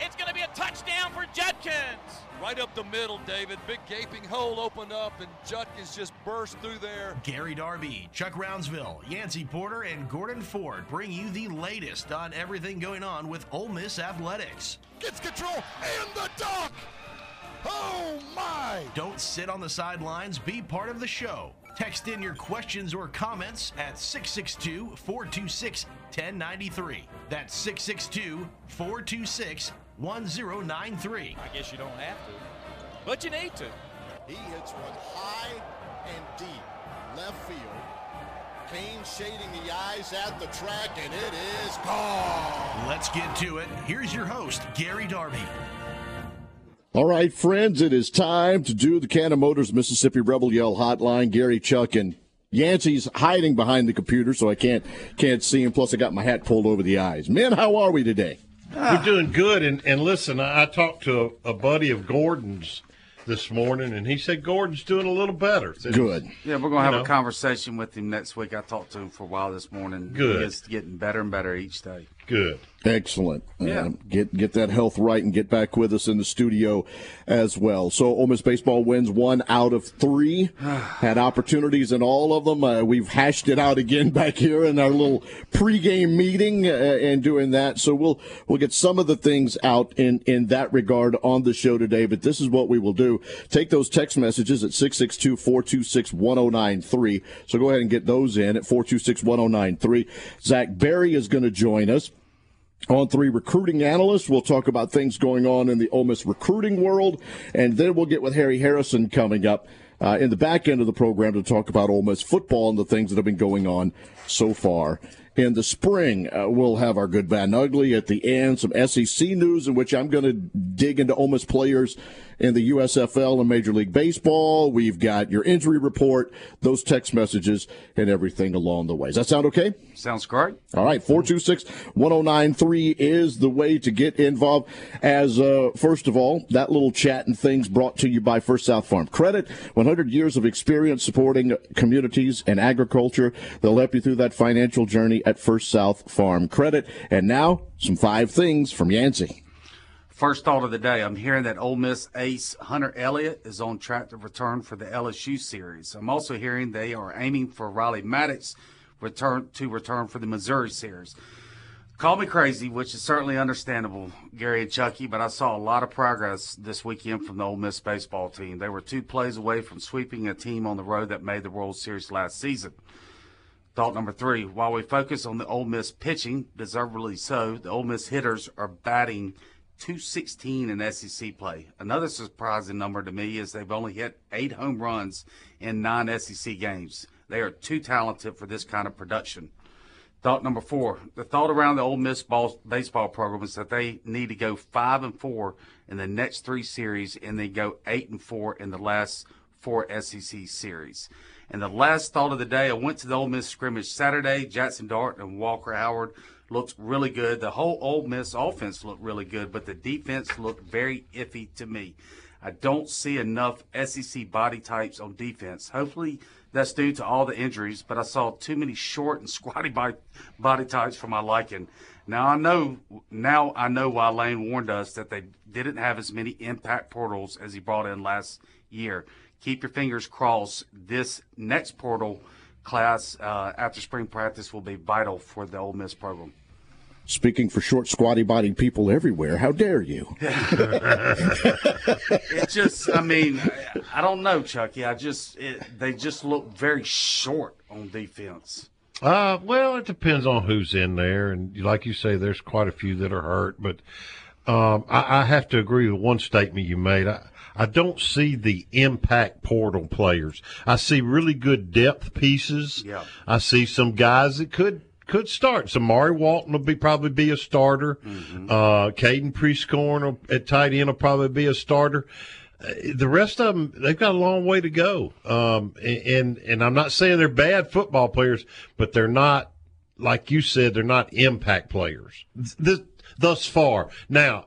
It's going to be a touchdown for Judkins. Right up the middle, David. Big gaping hole opened up, and Judkins just burst through there. Gary Darby, Chuck Rounsaville, Yancey Porter, and Gordon Ford bring you the latest on everything going on with Ole Miss athletics. Gets control and the dunk. Oh my! Don't sit on the sidelines. Be part of the show. Text in your questions or comments at 662 426 1093. That's 662 426 1093. I guess you don't have to, but you need to. He hits one high and deep left field. Kane shading the eyes at the track, and it is gone. Let's get to it. Here's your host, Gary Darby. All right, friends, it is time to do the Cannon Motors Mississippi Rebel Yell Hotline. Gary, Chuck, and Yancey's hiding behind the computer, so I can't can't see him. Plus, I got my hat pulled over the eyes. Men, how are we today? We're ah. doing good. And, and listen, I, I talked to a, a buddy of Gordon's this morning, and he said Gordon's doing a little better. Said Good. Yeah, we're going to have know. a conversation with him next week. I talked to him for a while this morning. Good. He is getting better and better each day. Good. Excellent. Yeah. Um, get get that health right and get back with us in the studio as well. So Ole Miss baseball wins one out of three. Had opportunities in all of them. Uh, we've hashed it out again back here in our little pregame meeting uh, and doing that. So we'll we'll get some of the things out in in that regard on the show today. But this is what we will do: take those text messages at 662-426-1093. So go ahead and get those in at 426-1093. Zach Berry is going to join us on three recruiting analysts. We'll talk about things going on in the Ole Miss recruiting world, and then we'll get with Harry Harrison coming up uh, in the back end of the program to talk about Ole Miss football and the things that have been going on so far. In the spring, uh, we'll have our good, bad, and ugly. At the end, some SEC news in which I'm going to dig into Ole Miss players in the USFL and Major League Baseball. We've got your injury report, those text messages, and everything along the way. Does that sound okay? Sounds great. All right, 426 1093 is the way to get involved. As, uh, first of all, that little chat and things brought to you by First South Farm Credit. 100 years of experience supporting communities and agriculture. They'll help you through that financial journey at First South Farm Credit. And now, some five things from Yancey. First thought of the day, I'm hearing that Ole Miss ace Hunter Elliott is on track to return for the LSU series. I'm also hearing they are aiming for Riley Maddox return to return for the Missouri series. Call me crazy, which is certainly understandable, Gary and Chucky, but I saw a lot of progress this weekend from the Ole Miss baseball team. They were two plays away from sweeping a team on the road that made the World Series last season. Thought number three, while we focus on the Ole Miss pitching, deservedly so, the Ole Miss hitters are batting 216 in SEC play. Another surprising number to me is they've only hit eight home runs in nine SEC games. They are too talented for this kind of production. Thought number four, the thought around the Ole Miss ball, baseball program is that they need to go five and four in the next three series, and they go eight and four in the last four SEC series. And the last thought of the day, I went to the Ole Miss scrimmage Saturday. Jackson Dart and Walker Howard looked really good. The whole Ole Miss offense looked really good, but the defense looked very iffy to me. I don't see enough SEC body types on defense. Hopefully, that's due to all the injuries, but I saw too many short and squatty body, body types for my liking. Now I know now I know why Lane warned us that they didn't have as many impact portals as he brought in last year. Keep your fingers crossed. This next portal class uh, after spring practice will be vital for the Ole Miss program. Speaking for short, squatty body people everywhere, how dare you? It just, I mean, I don't know, Chucky. I just, it, they just look very short on defense. Uh, well, it depends on who's in there, and like you say, there's quite a few that are hurt. But um, I, I have to agree with one statement you made. I, I don't see the impact portal players. I see really good depth pieces. Yeah. I see some guys that could could start. So Mari Walton will be probably be a starter. Uh, Caden Prieskorn will, at tight end will probably be a starter. Uh, The rest of them, they've got a long way to go. Um, and and I'm not saying they're bad football players, but they're not like you said. They're not impact players. Thus far. Now,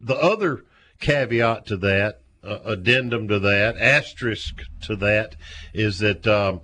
the other caveat to that, uh, addendum to that, asterisk to that, is that um,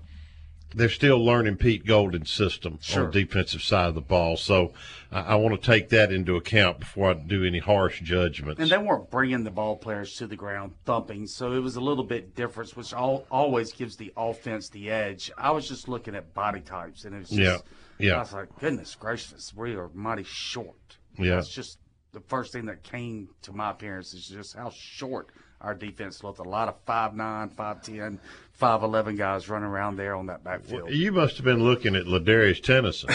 they're still learning Pete Golding's system Sure. on the defensive side of the ball. So I, I want to take that into account before I do any harsh judgments. And they weren't bringing the ball players to the ground thumping, so it was a little bit different, which all, always gives the offense the edge. I was just looking at body types, and it was just, Yeah, yeah. I was like, goodness gracious, we are mighty short. Yeah. it's just the first thing that came to my appearance is just how short our defense looked. A lot of 5'9", 5'10", 5'11 guys running around there on that backfield. you must have been looking at Ladarius Tennison.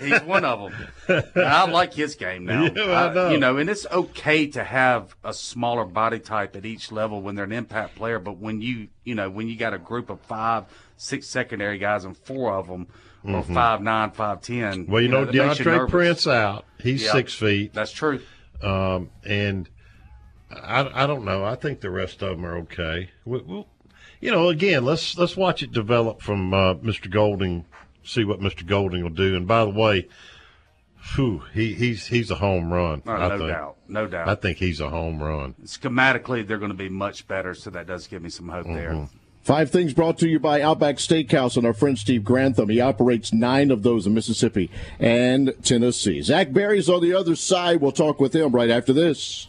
He's one of them. I like his game now. Yeah, I know. you know, and it's okay to have a smaller body type at each level when they're an impact player. But when you, you know, when you got a group of five, six secondary guys and four of them are five nine, five ten. Mm-hmm. well, you know, that makes you Deantre. Prince out. He's Yeah. six feet. That's true. Um, and I, I don't know. I think the rest of them are okay. We, we'll, you know, again, let's let's watch it develop from uh, Mr. Golding. See what Mr. Golding will do. And by the way, whew, he, he's he's a home run. Oh, I no think. doubt, no doubt. I think he's a home run. Schematically, they're going to be much better, so that does give me some hope Mm-hmm. there. Five things brought to you by Outback Steakhouse and our friend Steve Grantham. He operates nine of those in Mississippi and Tennessee. Zach Berry's on the other side. We'll talk with him right after this.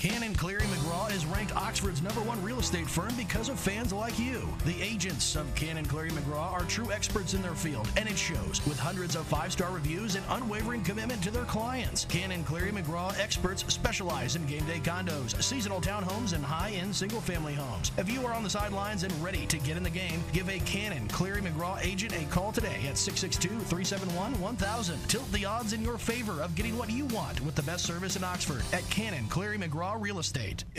Cannon Cleary McGraw is ranked Oxford's number one real estate firm because of fans like you. The agents of Cannon Cleary McGraw are true experts in their field, and it shows with hundreds of five star reviews and unwavering commitment to their clients. Cannon Cleary McGraw experts specialize in game day condos, seasonal townhomes, and high end single family homes. If you are on the sidelines and ready to get in the game, give a Cannon Cleary McGraw agent a call today at 662 371 1000. Tilt the odds in your favor of getting what you want with the best service in Oxford at Cannon Cleary McGraw Real Estate.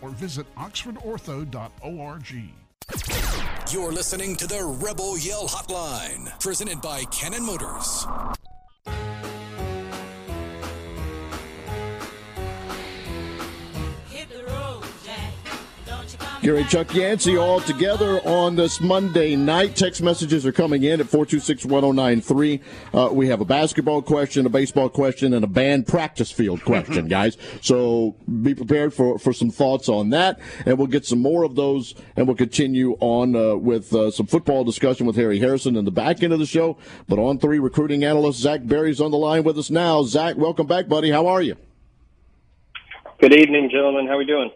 or visit oxfordortho.org. You're listening to the Rebel Yell Hotline, presented by Cannon Motors. Gary Chuck Yancey all together on this Monday night. Text messages are coming in at 426-1093. Uh, we have a basketball question, a baseball question, and a band practice field question, guys. So be prepared for, for some thoughts on that, and we'll get some more of those, and we'll continue on uh, with uh, some football discussion with Harry Harrison in the back end of the show. But on three, recruiting analyst Zach Berry's on the line with us now. Zach, welcome back, buddy. How are you? Good evening, gentlemen. How are we doing?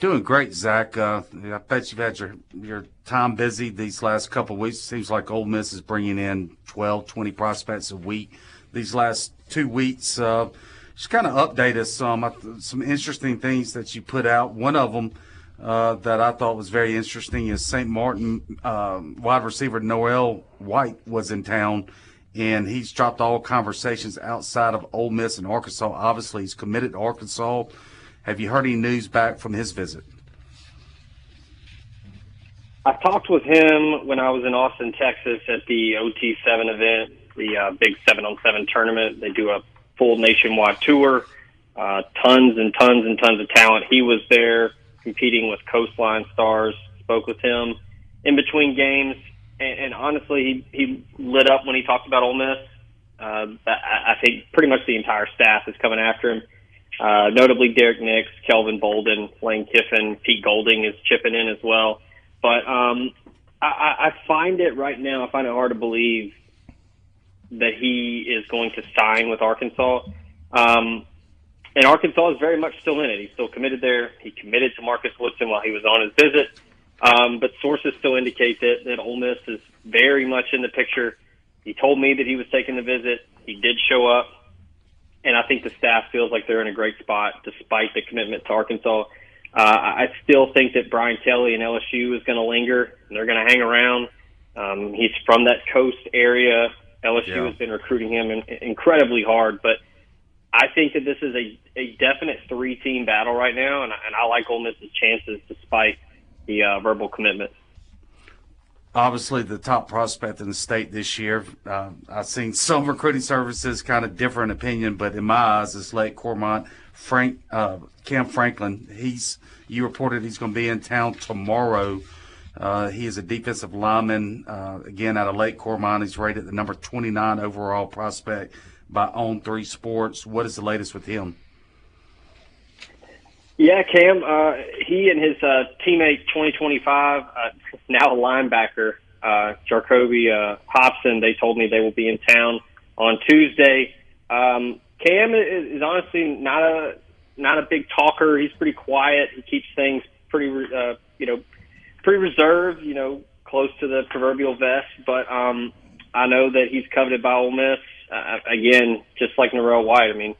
Doing great, Zach. Uh, I bet you've had your, your time busy these last couple weeks. Seems like Ole Miss is bringing in 12, 20 prospects a week. These last two weeks, uh, just kind of update us some some interesting things that you put out. One of them uh, that I thought was very interesting is St. Martin um, wide receiver Noreel White was in town, and he's dropped all conversations outside of Ole Miss and Arkansas. Obviously, he's committed to Arkansas. Have you heard any news back from his visit? I talked with him when I was in Austin, Texas at the OT7 event, the uh, big 7 on 7 tournament. They do a full nationwide tour, uh, tons and tons and tons of talent. He was there competing with Coastline Stars, spoke with him in between games, and, and honestly, he, he lit up when he talked about Ole Miss. Uh, I, I think pretty much the entire staff is coming after him. Uh, notably, Derrick Nix, Kelvin Bolden, Lane Kiffin, Pete Golding is chipping in as well. But um, I, I find it right now, I find it hard to believe that he is going to sign with Arkansas. Um, and Arkansas is very much still in it. He's still committed there. He committed to Marcus Woodson while he was on his visit. Um, but sources still indicate that, that Ole Miss is very much in the picture. He told me that he was taking the visit. He did show up and I think the staff feels like they're in a great spot despite the commitment to Arkansas. Uh, I still think that Brian Kelly and LSU is going to linger and they're going to hang around. Um, he's from that coast area. LSU yeah. has been recruiting him in, incredibly hard, but I think that this is a, a definite three team battle right now, and, and I like Ole Miss's chances despite the uh, verbal commitment obviously the top prospect in the state this year. Uh, I've seen some recruiting services kind of different opinion, but in my eyes, it's Lake Cormorant. Frank uh, Cam Franklin. He's you reported he's going to be in town tomorrow. Uh, he is a defensive lineman uh, again out of Lake Cormorant. He's rated the number 29 overall prospect by On Three Sports. What is the latest with him? Yeah, Cam. Uh, he and his uh, teammate, 2025, uh, now a linebacker, uh, Jacoby uh, Hobson. They told me they will be in town on Tuesday. Um, Cam is, is honestly not a not a big talker. He's pretty quiet. He keeps things pretty, uh, you know, pretty reserved. You know, close to the proverbial vest. But um, I know that he's coveted by Ole Miss. Uh, again, just like Noreel White. I mean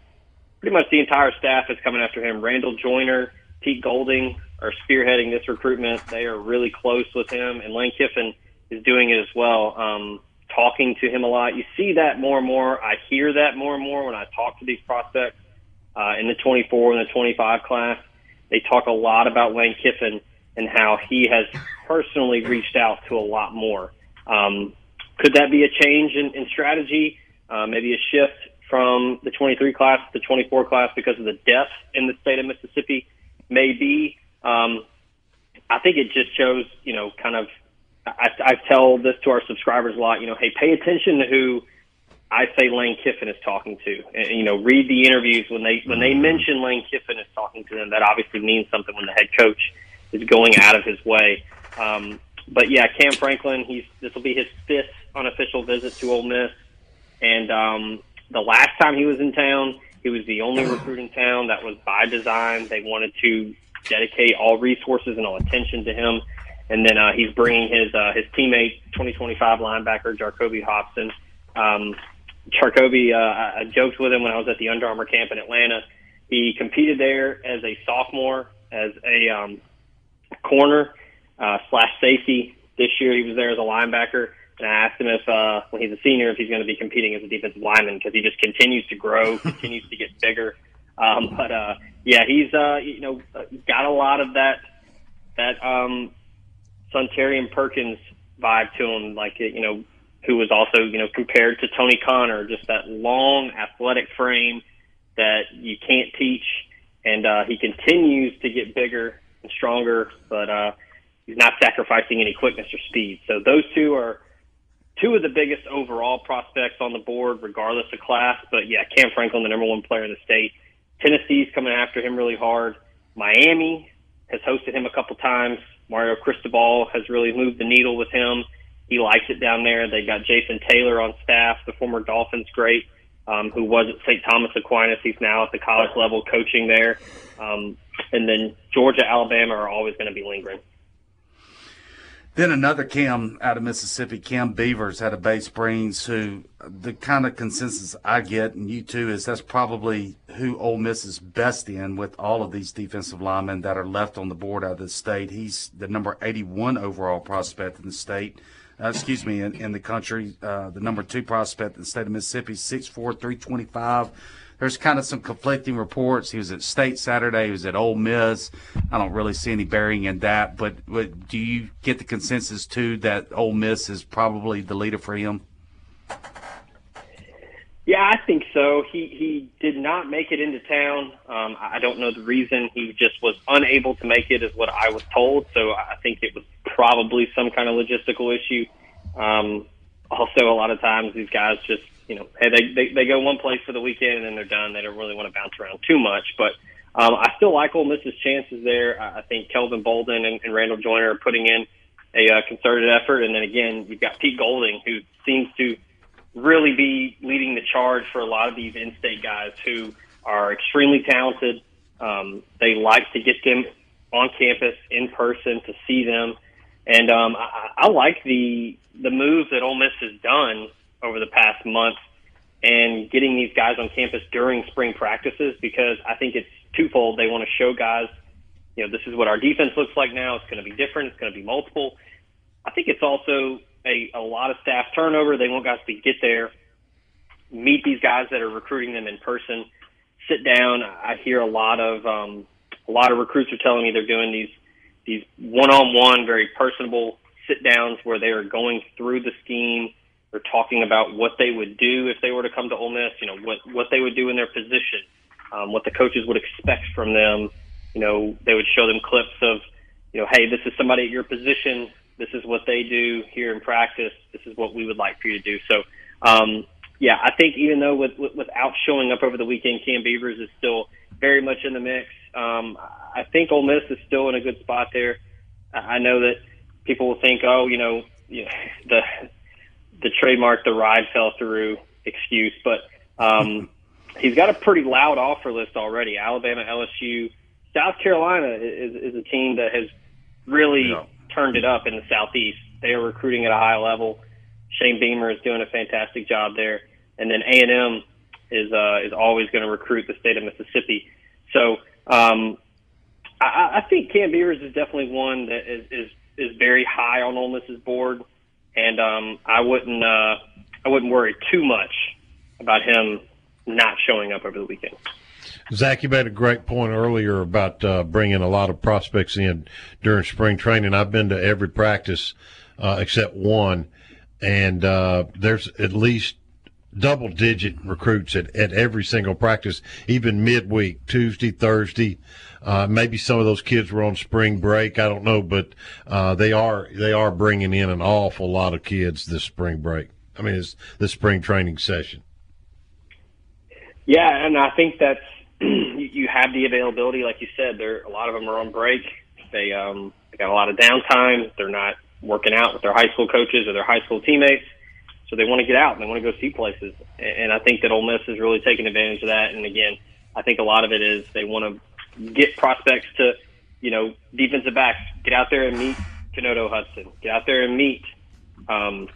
pretty much the entire staff is coming after him. Randall Joyner, Pete Golding are spearheading this recruitment. They are really close with him, and Lane Kiffin is doing it as well. Um, talking to him a lot. You see that more and more. I hear that more and more when I talk to these prospects uh, in the 24 and the 25 class. They talk a lot about Lane Kiffin and how he has personally reached out to a lot more. Um, could that be a change in, in strategy? Uh, maybe a shift from the 23 class to the 24 class because of the depth in the state of Mississippi may be. Um, I think it just shows, you know, kind of. I, I tell this to our subscribers a lot. You know, hey, pay attention to who I say Lane Kiffin is talking to, and you know, read the interviews when they when they mention Lane Kiffin is talking to them. That obviously means something when the head coach is going out of his way. Um, but yeah, Cam Franklin, he's this will be his fifth unofficial visit to Ole Miss, and um, the last time he was in town, he was the only recruit in town. That was by design. They wanted to dedicate all resources and all attention to him. And then uh, he's bringing his uh, his teammate, 2025 linebacker Jacoby Hobson. Um, Jacoby, uh, I joked with him when I was at the Under Armour camp in Atlanta. He competed there as a sophomore, as a um, corner uh, slash safety. This year he was there as a linebacker. And I asked him if, uh, when he's a senior, if he's going to be competing as a defensive lineman because he just continues to grow, continues to get bigger. Um, but uh, yeah, he's uh, you know got a lot of that that um, Suntarine Perkins vibe to him, like you know, who was also you know compared to Tony Connor, just that long athletic frame that you can't teach, and uh, he continues to get bigger and stronger, but uh, he's not sacrificing any quickness or speed. So those two are two of the biggest overall prospects on the board, regardless of class. But yeah, Cam Franklin, the number one player in the state. Tennessee's coming after him really hard. Miami has hosted him a couple times. Mario Cristobal has really moved the needle with him. He likes it down there. They got Jason Taylor on staff, the former Dolphins great, um, who was at St. Thomas Aquinas. He's now at the college level coaching there. Um, and then Georgia, Alabama are always going to be lingering. Then another Cam out of Mississippi, Cam Beavers out of Bay Springs, who the kind of consensus I get, and you too, is that's probably who Ole Miss is best in with all of these defensive linemen that are left on the board out of the state. He's the number 81 overall prospect in the state. Uh, excuse me, in, in the country, uh, the number two prospect in the state of Mississippi, 6'4", 325 there's kind of some conflicting reports. He was at State Saturday. He was at Ole Miss. I don't really see any bearing in that. But, but do you get the consensus too that Ole Miss is probably the leader for him? Yeah, I think so. He he did not make it into town. Um, I don't know the reason. He just was unable to make it, is what I was told. So I think it was probably some kind of logistical issue. Um, also, a lot of times these guys just you know, hey, they, they they go one place for the weekend and then they're done. They don't really want to bounce around too much. But um, I still like Ole Miss's chances there. I think Kelvin Bolden and, and Randall Joyner are putting in a uh, concerted effort. And then again, you've got Pete Golding, who seems to really be leading the charge for a lot of these in-state guys who are extremely talented. Um, they like to get them on campus in person to see them. And um, I, I like the the moves that Ole Miss has done over the past month and getting these guys on campus during spring practices because I think it's twofold. They want to show guys, you know, this is what our defense looks like now. It's going to be different. It's going to be multiple. I think it's also a, a lot of staff turnover. They want guys to get there, meet these guys that are recruiting them in person, sit down. I hear a lot of um, a lot of recruits are telling me they're doing these these one-on-one, very personable sit downs where they are going through the scheme they're talking about what they would do if they were to come to Ole Miss. You know what what they would do in their position, um, what the coaches would expect from them. You know they would show them clips of, you know, hey, this is somebody at your position. This is what they do here in practice. This is what we would like for you to do. So, um, yeah, I think even though with, with, without showing up over the weekend, Cam Beavers is still very much in the mix. Um, I think Ole Miss is still in a good spot there. I know that people will think, oh, you know, you know the the trademark the ride fell through excuse, but um, he's got a pretty loud offer list already. Alabama, LSU, South Carolina is, is a team that has really yeah. turned it up in the Southeast. They are recruiting at a high level. Shane Beamer is doing a fantastic job there, and then A and M is uh, is always going to recruit the state of Mississippi. So um, I, I think Cam Beavers is definitely one that is is, is very high on Ole Miss's board and um, I wouldn't uh, I wouldn't worry too much about him not showing up over the weekend. Zach, you made a great point earlier about uh, bringing a lot of prospects in during spring training. I've been to every practice uh, except one, and uh, there's at least double digit recruits at, at every single practice, even midweek, Tuesday, Thursday. Uh, maybe some of those kids were on spring break. I don't know, but uh, they are they are bringing in an awful lot of kids this spring break. I mean, it's the spring training session. Yeah, and I think that's you have the availability, like you said. There, a lot of them are on break. They um, they got a lot of downtime. They're not working out with their high school coaches or their high school teammates, so they want to get out and they want to go see places. And I think that Ole Miss is really taking advantage of that. And again, I think a lot of it is they want to get prospects to, you know, defensive backs. Get out there and meet Kenodo Hudson. Get out there and meet, um,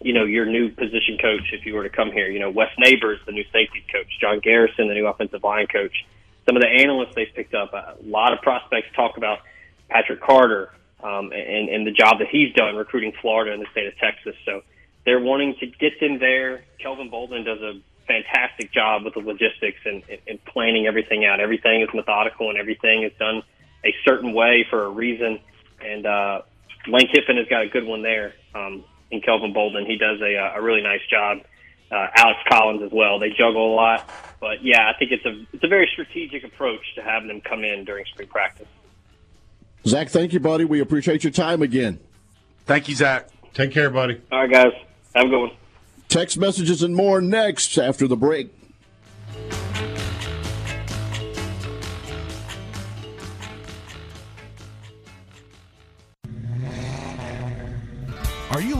you know, your new position coach if you were to come here. You know, Wes Neighbors, the new safety coach. John Garrison, the new offensive line coach. Some of the analysts they've picked up. A lot of prospects talk about Patrick Carter um, and, and the job that he's done recruiting Florida and the state of Texas. So they're wanting to get them there. Kelvin Bolden does a fantastic job with the logistics and, and planning everything out. Everything is methodical and everything is done a certain way for a reason. And uh, Lane Kiffin has got a good one there um, in Kelvin Bolden. He does a, a really nice job. Uh, Alex Collins as well. They juggle a lot, but yeah, I think it's a it's a very strategic approach to having them come in during spring practice. Zach, thank you, buddy. We appreciate your time again. Thank you, Zach. Take care, buddy. All right, guys. Have a good one. Text messages and more next after the break.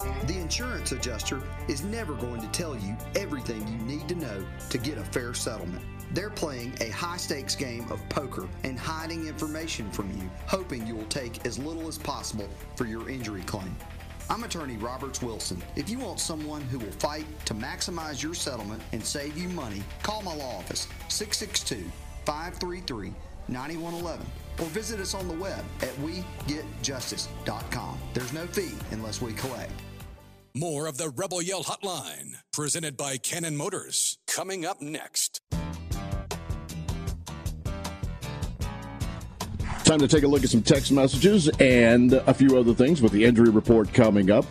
The insurance adjuster is never going to tell you everything you need to know to get a fair settlement. They're playing a high stakes game of poker and hiding information from you, hoping you will take as little as possible for your injury claim. I'm attorney Roberts Wilson. If you want someone who will fight to maximize your settlement and save you money, call my law office 662 533 9111 or visit us on the web at wegetjustice.com. There's no fee unless we collect. More of the Rebel Yell Hotline, presented by Cannon Motors, coming up next. Time to take a look at some text messages and a few other things with the injury report coming up.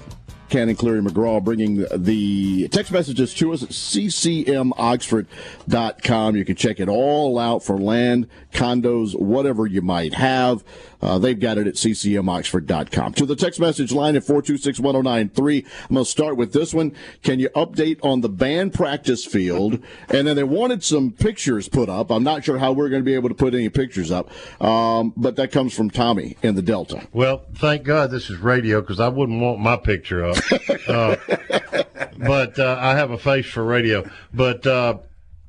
Cannon Cleary McGraw bringing the text messages to us at ccmoxford.com. You can check it all out for land, condos, whatever you might have. Uh, they've got it at ccmoxford.com. To the text message line at 4261093. I'm going to start with this one. Can you update on the band practice field? and then they wanted some pictures put up. I'm not sure how we're going to be able to put any pictures up. Um, but that comes from Tommy in the Delta. Well, thank God this is radio because I wouldn't want my picture up. uh, but uh, I have a face for radio. But uh,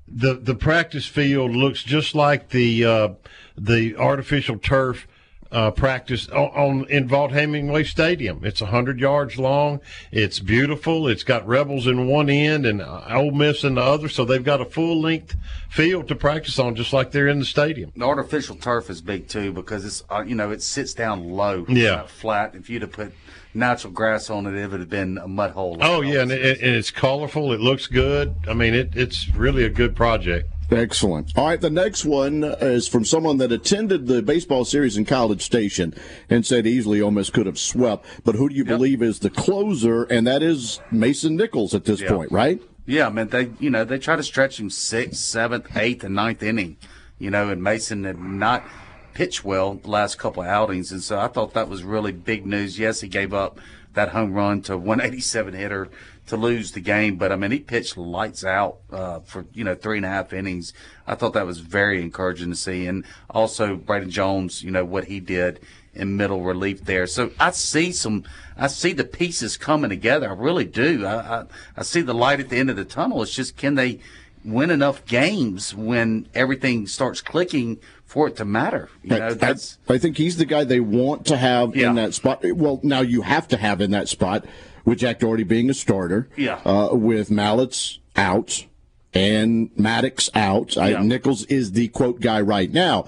the the practice field looks just like the uh, the artificial turf uh, practice on, on in Vaught Hemingway Stadium. It's hundred yards long. It's beautiful. It's got Rebels in one end and uh, Ole Miss in the other, so they've got a full length field to practice on, just like they're in the stadium. The artificial turf is big too because it's uh, you know it sits down low. Yeah. flat. If you'd have put natural grass on it, it would have been a mud hole. Oh yeah, and, it, and it's colorful. It looks good. I mean, it, it's really a good project. Excellent. All right, the next one is from someone that attended the baseball series in College Station and said easily Ole Miss could have swept. But who do you believe is the closer? And that is Mason Nichols at this Yeah. point, right? Yeah, I mean they you know they try to stretch him sixth, seventh, eighth, and ninth inning, you know, and Mason had not pitched well the last couple of outings, and so I thought that was really big news. Yes, he gave up that home run to 187 hitter to lose the game, but I mean he pitched lights out uh, for you know three and a half innings. I thought that was very encouraging to see, and also Braden Jones, you know what he did in middle relief there. So I see some, I see the pieces coming together. I really do. I, I, I see the light at the end of the tunnel. It's just can they win enough games when everything starts clicking for it to matter? You know, that's I, I think he's the guy they want to have in that spot. Well, now you have to have in that spot with Jack Dougherty being a starter. Yeah. Uh, with Mallitz out and Maddox out. I, Nichols is the quote guy right now.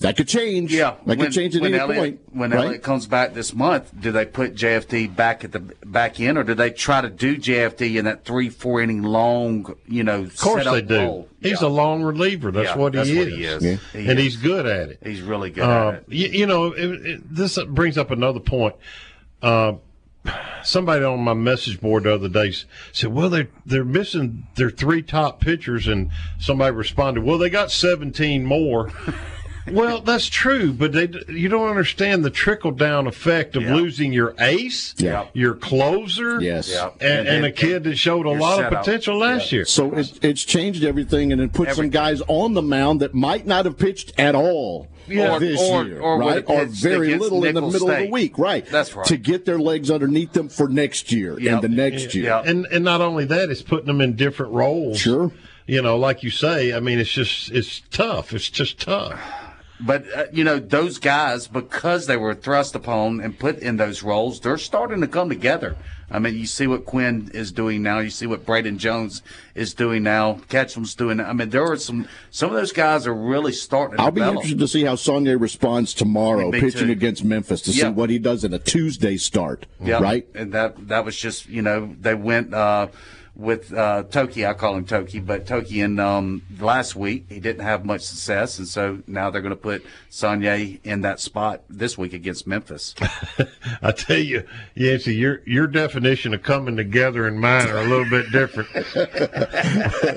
That could change. Yeah. That could change at when any Elliott, point. When right? Elliott comes back this month, do they put JFT back at the back end, or do they try to do JFT in that three, four inning long, you know, Of course they do. He's a long reliever. That's Yeah, what he that's is. what he is. Yeah. He and is. he's good at it. He's really good Uh, at it. You, you know, it, it, this brings up another point. Uh, somebody on my message board the other day said, "Well, they they're missing their three top pitchers," and somebody responded, "Well, they got 17 more." well, that's true, but they you don't understand the trickle down effect of losing your ace, Yeah. your closer, Yes. Yeah. and, and, a kid that showed a lot of potential last year. So it, it's changed everything and it put some guys on the mound that might not have pitched at all Yeah. this Or- year, or right? Or very little in the Nichols middle of the week, right? That's right. To get their legs underneath them for next year and the next year. And and not only that, it's putting them in different roles. Sure. You know, like you say, I mean, it's just it's tough. It's just tough. But uh, you know, those guys because they were thrust upon and put in those roles, they're starting to come together. I mean, you see what Quinn is doing now. You see what Braden Jones is doing now. Ketchum's doing. I mean, there are some. Some of those guys are really starting. To I'll be interested to see how Saunier responds tomorrow Me pitching too. against Memphis to see what he does in a Tuesday start, Yeah, right? And that that was just you know they went uh, with uh, Toki. I call him Toki, but Toki in um, last week he didn't have much success, and so now they're going to put Saunier in that spot this week against Memphis. I tell you, Yancey, your your definition of coming together and mine are a little bit different.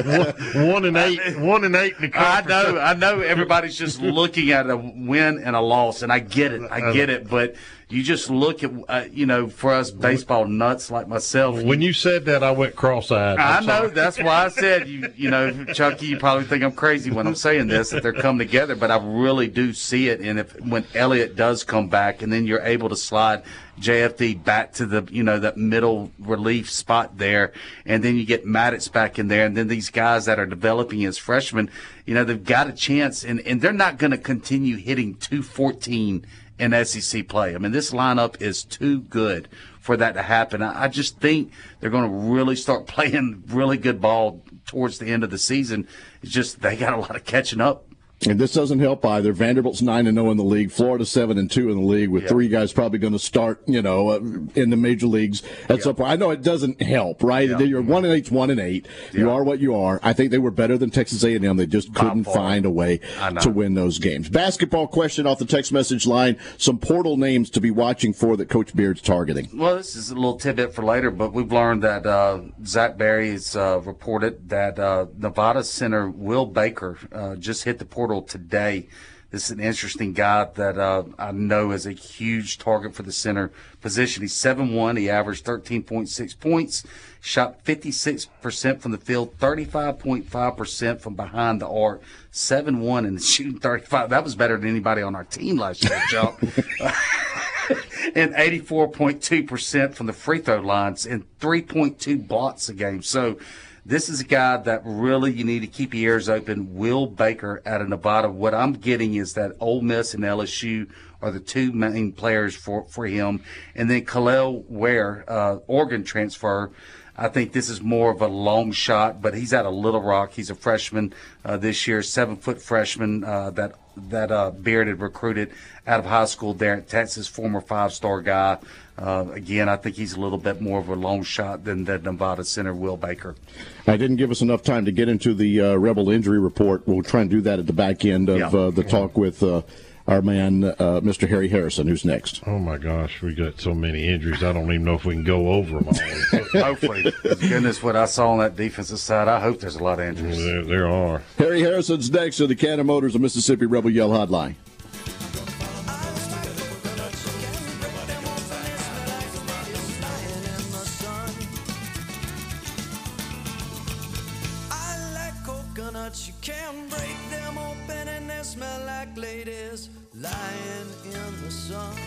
one, one and eight, one and eight in the I know, I know. Everybody's just looking at a win and a loss, and I get it, I get it. But you just look at, uh, you know, for us baseball nuts like myself. When you said that, I went cross-eyed. I I'm know. sorry. That's why I said you. You know, Chucky, you probably think I'm crazy when I'm saying this that they're coming together, but I really do see it. And if when Elliott does come back, and then you're able to slide JFD back to the you know that middle relief spot there, and then you get Maddox back in there, and then these guys that are developing as freshmen, you know, they've got a chance, and and they're not going to continue hitting 214 in SEC play. I mean, this lineup is too good for that to happen. I, just think they're going to really start playing really good ball towards the end of the season. It's just they got a lot of catching up. And this doesn't help either. Vanderbilt's nine and zero in the league. Florida seven and two in the league, with Yeah. three guys probably going to start. You know, uh, in the major leagues at some point. I know it doesn't help, right? You're one and eight's one and eight. You are what you are. I think they were better than Texas A and M. They just couldn't find a way to win those games. Basketball question off the text message line: Some portal names to be watching for that Coach Beard's targeting. Well, this is a little tidbit for later, but we've learned that uh, Zach Berry has uh, reported that uh, Nevada center Will Baker uh, just hit the portal today. This is an interesting guy that uh, I know is a huge target for the center position. He's 7'1. He averaged 13.6 points, shot 56% from the field, 35.5% from behind the arc, 7'1 and shooting 35. That was better than anybody on our team last year, Chuck. and 84.2% from the free throw lines and 3.2 blocks a game. So this is a guy that really you need to keep your ears open. Will Baker out of Nevada. What I'm getting is that Ole Miss and LSU are the two main players for, for him. And then Kel'el Ware, uh, Oregon transfer. I think this is more of a long shot, but he's out of Little Rock. He's a freshman uh, this year, seven foot freshman uh, that that uh, Beard had recruited out of high school there at Texas, former five star guy. Uh, again, I think he's a little bit more of a long shot than the Nevada center Will Baker. I didn't give us enough time to get into the uh, Rebel injury report. We'll try and do that at the back end of Yeah. uh, the talk with uh, our man, uh, Mr. Harry Harrison, who's next. Oh my gosh, we got so many injuries. I don't even know if we can go over them all. Hopefully, goodness, what I saw on that defensive side, I hope there's a lot of injuries. there, there are. Harry Harrison's next to the Cannon Motors of Mississippi Rebel Yell Hotline. Ladies lying in the sun.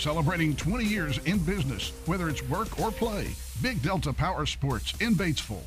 Celebrating 20 years in business, whether it's work or play. Big Delta Power Sports in Batesville.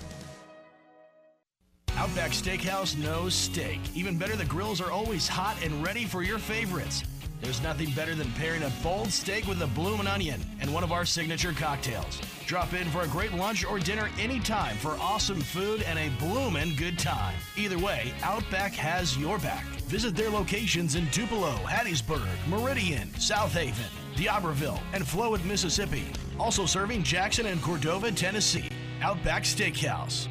Outback Steakhouse knows steak. Even better, the grills are always hot and ready for your favorites. There's nothing better than pairing a bold steak with a bloomin' onion and one of our signature cocktails. Drop in for a great lunch or dinner anytime for awesome food and a bloomin' good time. Either way, Outback has your back. Visit their locations in Tupelo, Hattiesburg, Meridian, South Haven, and Flowood, Mississippi. Also serving Jackson and Cordova, Tennessee. Outback Steakhouse.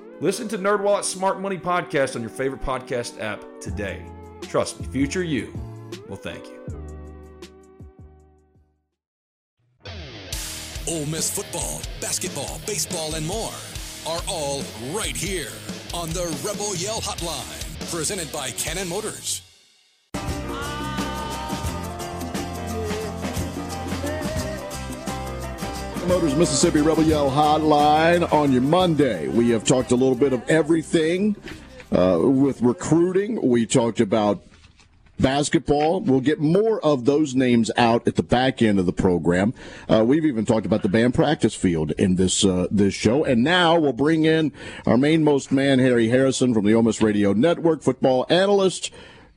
Listen to NerdWallet's Smart Money Podcast on your favorite podcast app today. Trust me, future you will thank you. Ole Miss football, basketball, baseball, and more are all right here on the Rebel Yell Hotline, presented by Cannon Motors. Motors Mississippi Rebel Yell Hotline on your Monday. We have talked a little bit of everything uh, with recruiting. We talked about basketball. We'll get more of those names out at the back end of the program. Uh, we've even talked about the band practice field in this uh, this show, and now we'll bring in our mainmost man, Harry Harrison from the Ole Miss Radio Network, football analyst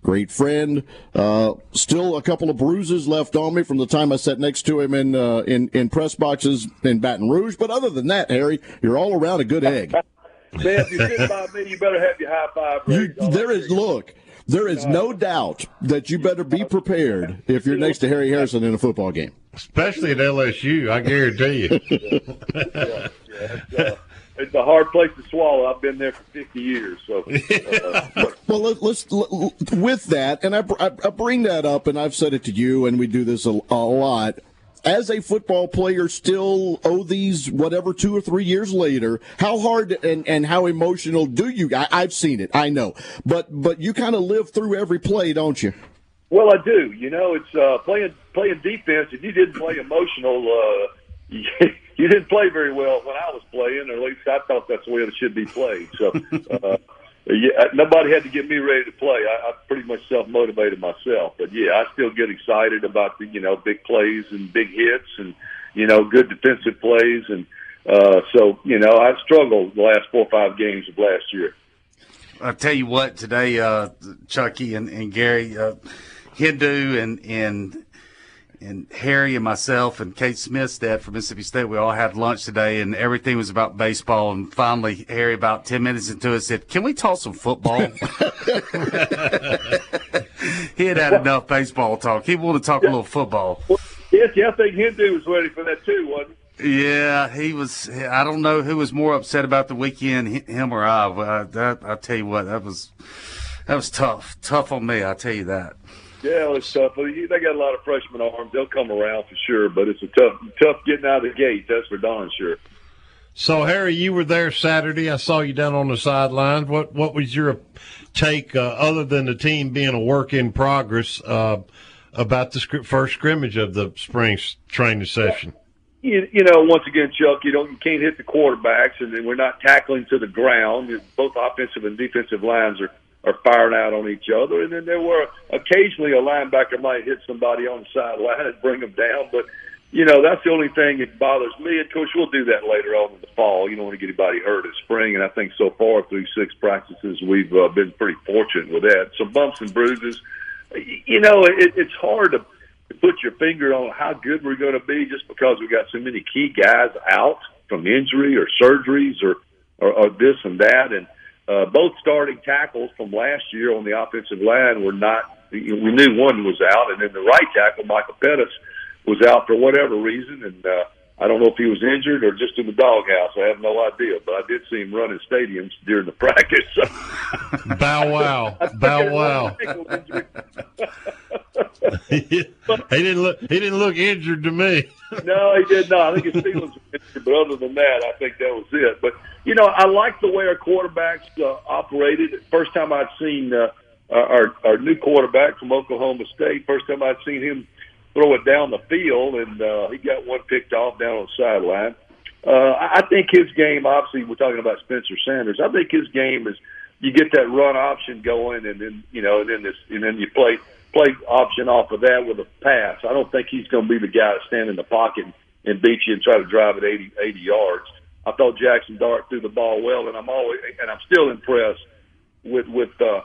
great friend. Uh, still a couple of bruises left on me from the time I sat next to him in uh, in in press boxes in Baton Rouge. But other than that, Harry, you're all around a good egg. Man, if you sit by me, you better have your high five. You, there is look. There is no doubt that you better be prepared if you're next to Harry Harrison in a football game. Especially at LSU, I guarantee you. yeah, yeah, it's, uh, it's a hard place to swallow. I've been there for 50 years, so. Uh, well, let, us with that, and I, I, I, bring that up, and I've said it to you, and we do this a, a lot as a football player still owe these whatever two or three years later how hard and, and how emotional do you I, have seen it i know but but you kind of live through every play don't you well i do you know it's uh playing playing defense if you didn't play emotional uh you, didn't play very well when i was playing or at least i thought that's the way it should be played so uh yeah, nobody had to get me ready to play. I, I pretty much self motivated myself. But yeah, I still get excited about the you know big plays and big hits and you know good defensive plays and uh, so you know I struggled the last four or five games of last year. I tell you what, today, uh, Chucky and, and Gary, uh, Hindu and and and Harry and myself and Kate Smithstead from Mississippi State, we all had lunch today, and everything was about baseball. And finally, Harry, about ten minutes into it, said, "Can we talk some football?" he had had enough baseball talk. He wanted to talk a little football. Yes, yeah, I think Hindu was ready for that too, wasn't he? Yeah, he was. I don't know who was more upset about the weekend, him or I. But that, I tell you what, that was that was tough, tough on me. I tell you that. Yeah, it's tough. They got a lot of freshman arms. They'll come around for sure, but it's a tough, tough getting out of the gate. That's for darn sure. So, Harry, you were there Saturday. I saw you down on the sidelines. What What was your take, uh, other than the team being a work in progress, uh, about the first scrimmage of the spring training session? You, you know, once again, Chuck, you don't you can't hit the quarterbacks, and then we're not tackling to the ground. Both offensive and defensive lines are are firing out on each other. And then there were occasionally a linebacker might hit somebody on the sideline and bring them down. But, you know, that's the only thing that bothers me. Of course, we'll do that later on in the fall. You don't want to get anybody hurt in spring. And I think so far through six practices, we've uh, been pretty fortunate with that. Some bumps and bruises. You know, it, it's hard to, put your finger on how good we're going to be just because we got so many key guys out from injury or surgeries or, or, or this and that. And, uh, both starting tackles from last year on the offensive line were not. We knew one was out, and then the right tackle, Micah Pettus, was out for whatever reason, and uh, I don't know if he was injured or just in the doghouse. I have no idea, but I did see him running stadiums during the practice. So. Bow wow, bow wow. he didn't look. He didn't look injured to me. no, he did not. I think his feelings were injured, but other than that, I think that was it. But you know, I like the way our quarterbacks uh, operated. First time I'd seen uh, our our new quarterback from Oklahoma State. First time I'd seen him throw it down the field, and uh, he got one picked off down on the sideline. Uh, I think his game, obviously, we're talking about Spencer Sanders. I think his game is you get that run option going, and then you know, and then this, and then you play play option off of that with a pass. I don't think he's going to be the guy to stand in the pocket and beat you and try to drive it 80, 80 yards. I thought Jackson Dart threw the ball well, and I'm always and I'm still impressed with with uh,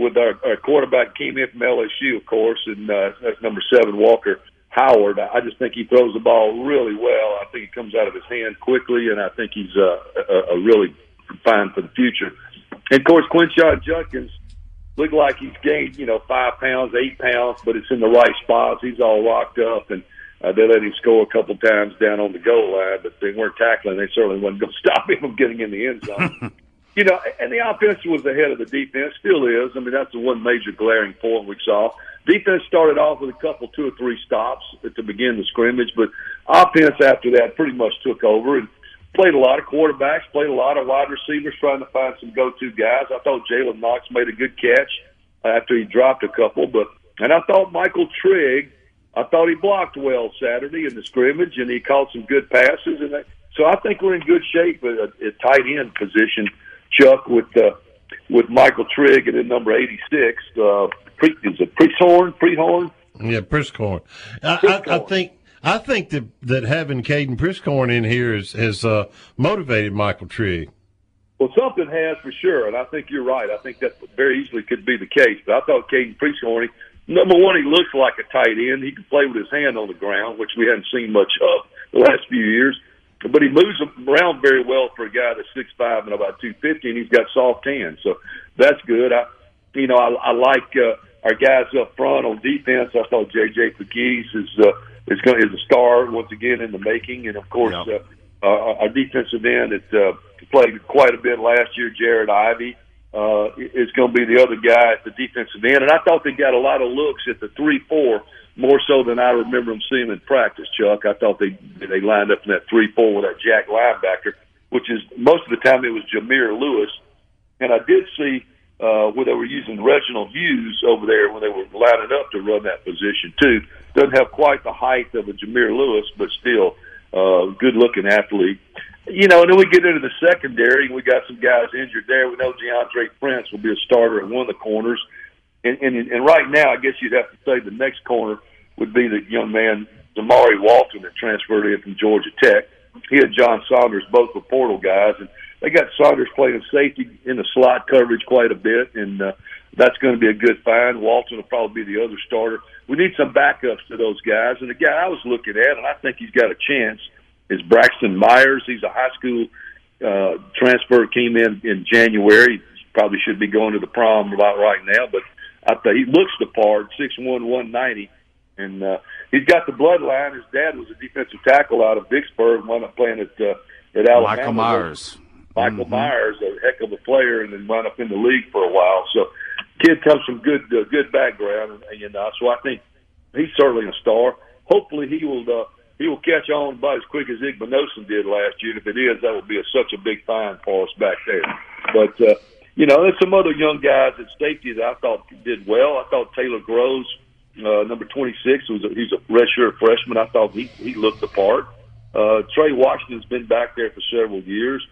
with our, our quarterback came in from LSU, of course, and uh, that's number seven Walker Howard. I just think he throws the ball really well. I think it comes out of his hand quickly, and I think he's uh, a, a really fine for the future. And of course, Quinshon Judkins looked like he's gained, you know, five pounds, eight pounds, but it's in the right spots. He's all rocked up, and uh, they let him score a couple times down on the goal line, but they weren't tackling. They certainly wasn't going to stop him from getting in the end zone. you know, and the offense was ahead of the defense, still is. I mean, that's the one major glaring point we saw. Defense started off with a couple, two or three stops to begin the scrimmage, but offense after that pretty much took over and played a lot of quarterbacks, played a lot of wide receivers, trying to find some go-to guys. I thought Jalen Knox made a good catch after he dropped a couple, but and I thought Michael Trigg, I thought he blocked well Saturday in the scrimmage, and he caught some good passes, and so I think we're in good shape at, at tight end position, Chuck, with uh, with Michael Trigg and then number eighty six. Uh, is it Priesthorn? Priesthorn? Yeah, Priesthorn. I, I, I think I think that that having Caden Prieskorn in here has has uh, motivated Michael Trigg. Well, something has for sure, and I think you're right. I think that very easily could be the case. But I thought Caden Prieskorn, number one, he looks like a tight end. He can play with his hand on the ground, which we haven't seen much of the last few years. But he moves around very well for a guy that's six five and about two fifty, and he's got soft hands, so that's good. I, you know, I, I like uh, our guys up front on defense. I thought J.J. Pegues is uh, is going is a star once again in the making, and of course. Uh, uh, our defensive end that uh, played quite a bit last year, Jared Ivey, uh, is going to be the other guy at the defensive end. And I thought they got a lot of looks at the three-four more so than I remember them seeing in practice. Chuck, I thought they they lined up in that three-four with that Jack linebacker, which is most of the time it was Jameer Lewis, and I did see. Uh, where they were using Reginald Hughes over there when they were lining up to run that position too. Doesn't have quite the height of a Jameer Lewis, but still uh, good looking athlete. You know, and then we get into the secondary, and we got some guys injured there. We know Deantre Prince will be a starter at one of the corners, and and, and right now, I guess you'd have to say the next corner would be the young man Zamari Walton that transferred in from Georgia Tech. He and John Saunders both were portal guys, and they got Saunders playing safety in the slot coverage quite a bit, and uh, that's going to be a good find. Walton will probably be the other starter. We need some backups to those guys, and the guy I was looking at, and I think he's got a chance, is Braxton Myers. He's a high school uh, transfer, came in in January. Probably should be going to the prom about right now, but I think he looks the part, six one, one ninety, and uh, he's got the bloodline. His dad was a defensive tackle out of Vicksburg, wound up playing at uh, at Alabama. Michael Myers. Michael mm-hmm. Myers, a heck of a player, and then wound up in the league for a while. So, kid comes from good uh, good background, and you know, so I think he's certainly a star. Hopefully, he will uh, he will catch on about as quick as Igbinosun did last year. If it is, that would be a, such a big find for us back there. But uh, you know, there's some other young guys at safety that I thought did well. I thought Taylor Groves, uh, number 26, was a, he's a redshirt freshman. I thought he he looked the part. Uh, Trey Washington's been back there for several years.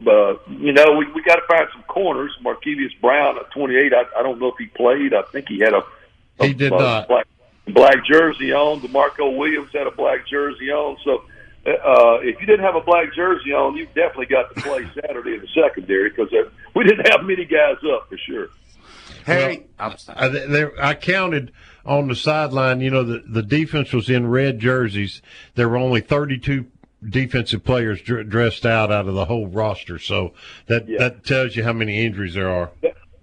But you know, we we got to find some corners. Markevius Brown at 28. I, I don't know if he played. I think he had a, a he did a not black, black jersey on. Demarco Williams had a black jersey on. So uh, if you didn't have a black jersey on, you definitely got to play Saturday in the secondary because we didn't have many guys up for sure. Hey, I, there, I counted on the sideline. You know, the the defense was in red jerseys. There were only 32 defensive players dr- dressed out out of the whole roster. So that Yeah. that tells you how many injuries there are.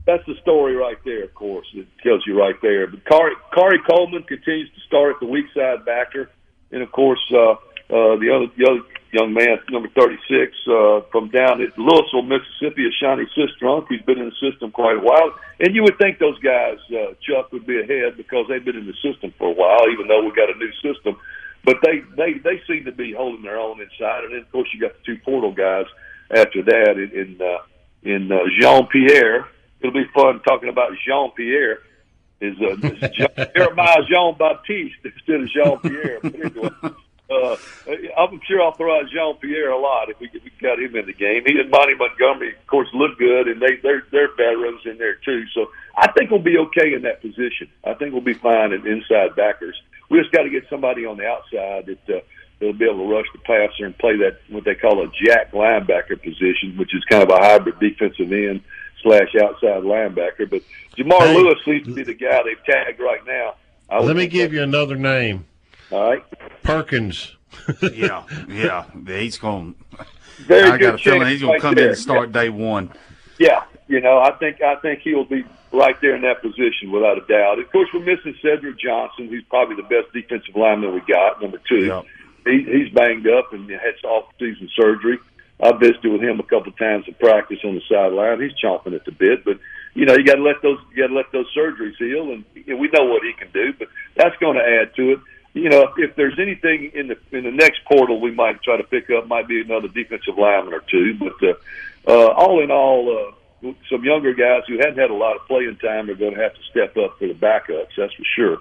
That's the story right there, of course. It tells you right there. But Khari, Khari Coleman continues to start at the weak side backer. And, of course, uh, uh, the other the other young man, number 36, uh, from down at Louisville, Mississippi, is Shawnee Cistrunk, who's been in the system quite a while. And you would think those guys, uh, Chuck, would be ahead because they've been in the system for a while, even though we've got a new system. But they, they, they seem to be holding their own inside. And then, of course, you got the two portal guys after that in, in, uh, in uh, Jean Pierre. It'll be fun talking about Jean Pierre. Is uh, Jean, Jeremiah Jean Baptiste instead of Jean Pierre. But anyway, uh, I'm sure I'll throw out Jean Pierre a lot if we, if we got him in the game. He and Monty Montgomery, of course, look good, and they they're they're veterans in there too. So I think we'll be okay in that position. I think we'll be fine in inside backers. We just got to get somebody on the outside that uh, that'll be able to rush the passer and play that what they call a jack linebacker position, which is kind of a hybrid defensive end slash outside linebacker. But Jamar Hey. Lewis seems to be the guy they've tagged right now. I Let me give you another name. All right. Perkins. yeah, yeah. He's going. Very I got a feeling he's going right to come there. in and start day one. Yeah, you know, I think I think he'll be right there in that position without a doubt. Of course, we're missing Cedric Johnson, who's probably the best defensive lineman we got, number two. He, he's banged up and had off-season surgery. I visited with him a couple of times in practice on the sideline. He's chomping at the bit, but you know, you got to let those you got to let those surgeries heal, and you know, we know what he can do. But that's going to add to it. You know, if, there's anything in the in the next portal we might try to pick up, might be another defensive lineman or two. But uh, uh, all in all, uh, some younger guys who hadn't had a lot of playing time are going to have to step up for the backups. That's for sure.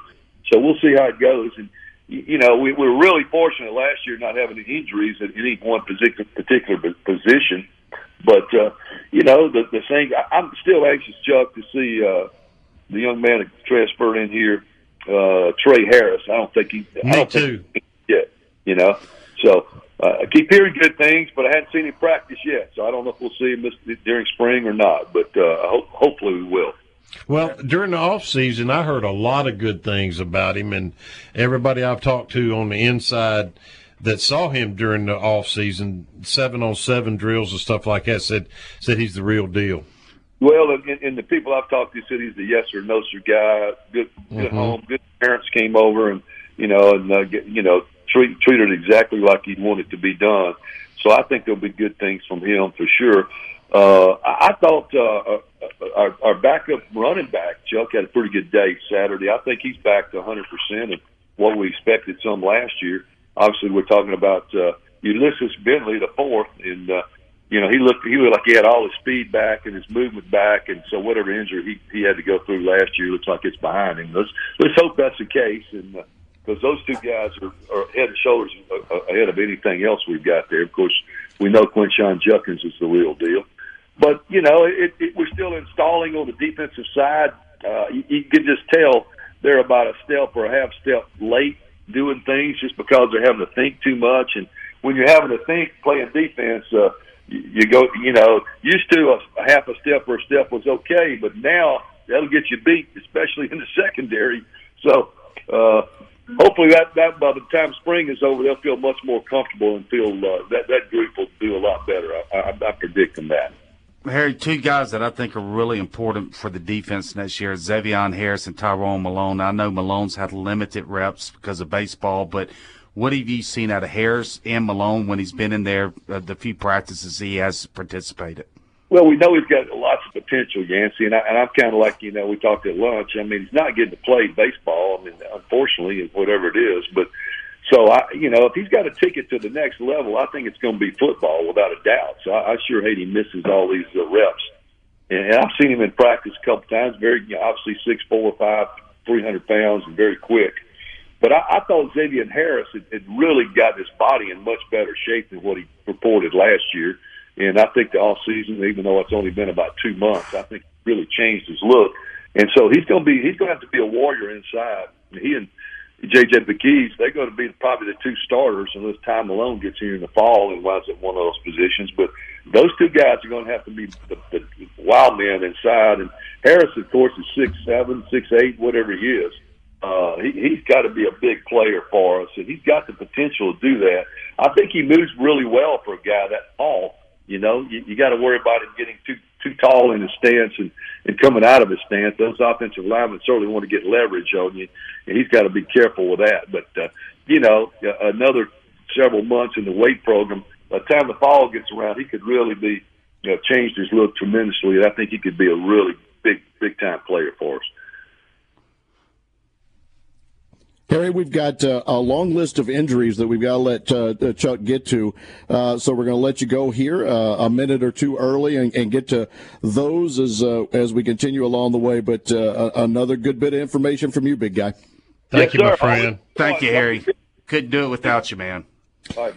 So we'll see how it goes. And you know, we, we were really fortunate last year not having any injuries at any one particular position. But uh, you know, the the thing I'm still anxious, Chuck, to see uh, the young man that transferred in here, uh, Trey Harris. I don't think he. I don't too. Think, yeah, you know. So uh, I keep hearing good things, but I hadn't seen him practice yet, so I don't know if we'll see him this, during spring or not. But uh, hope, hopefully we will. Well, during the off season, I heard a lot of good things about him, and everybody I've talked to on the inside that saw him during the off season, seven on seven drills and stuff like that, said said he's the real deal. Well, and, and the people I've talked to said he's the yes or no sir guy. Good, good Mhm. home. Good parents came over and you know and uh, get, you know treat treated exactly like he'd want it to be done. So I think there'll be good things from him for sure. Uh, I, I thought uh, uh, our, our backup running back Chuck had a pretty good day Saturday. I think he's back to 100 percent of what we expected some last year. Obviously, we're talking about uh, Ulysses Bentley, the fourth, and uh, you know he looked he looked like he had all his speed back and his movement back, and so whatever injury he he had to go through last year looks like it's behind him. Let's let's hope that's the case, and because those two guys are, are head and shoulders a- a- ahead of anything else we've got there. Of course, we know Quinshon Judkins is the real deal, but you know it, it, we're still installing on the defensive side. Uh, you, you can just tell they're about a step or a half step late doing things just because they're having to think too much. And when you're having to think playing defense, uh, you, go, you know, used to a, a half a step or a step was okay, but now that'll get you beat, especially in the secondary. So, uh, hopefully that, that by the time spring is over, they'll feel much more comfortable and feel, uh, that, that group will do a lot better. I, I, I predict them that. Harry, two guys that I think are really important for the defense next year: Zxavian Harris and Tywone Malone. I know Malone's had limited reps because of baseball, but what have you seen out of Harris and Malone when he's been in there uh, the few practices he has participated? Well, we know he's got lots of potential, Yancey, and, I, and I'm kind of like you know we talked at lunch. I mean, he's not getting to play baseball. I mean, unfortunately, whatever it is, but so I, you know, if he's got a ticket to the next level, I think it's going to be football without a doubt. So I, I sure hate he misses all these uh, reps. And, and I've seen him in practice a couple times. Very you know, obviously six four, five, three hundred pounds, and very quick. But I, I thought Xavier Harris had, had really got his body in much better shape than what he reported last year. And I think the off season, even though it's only been about two months, I think really changed his look. And so he's going to be he's going to have to be a warrior inside. He and JJ Pegues, they're going to be probably the two starters unless Ty Malone gets here in the fall and winds up one of those positions. But those two guys are going to have to be the, the wild men inside. And Harris, of course, is six seven, six eight, whatever he is. Uh, he, he's got to be a big player for us, and he's got the potential to do that. I think he moves really well for a guy that tall. You know, you, you got to worry about him getting too too tall in his stance and and coming out of his stance. Those offensive linemen certainly want to get leverage on you, and he's got to be careful with that. But uh, you know, another several months in the weight program. By the time the fall gets around, he could really be you know changed his look tremendously. And I think he could be a really big big time player for us. Harry, we've got uh, a long list of injuries that we've got to let uh, uh, Chuck get to. Uh, so we're going to let you go here uh, a minute or two early and, and get to those as uh, as we continue along the way. But uh, another good bit of information from you, big guy. Thank you, my friend. Thank you, Harry. Couldn't do it without you, man.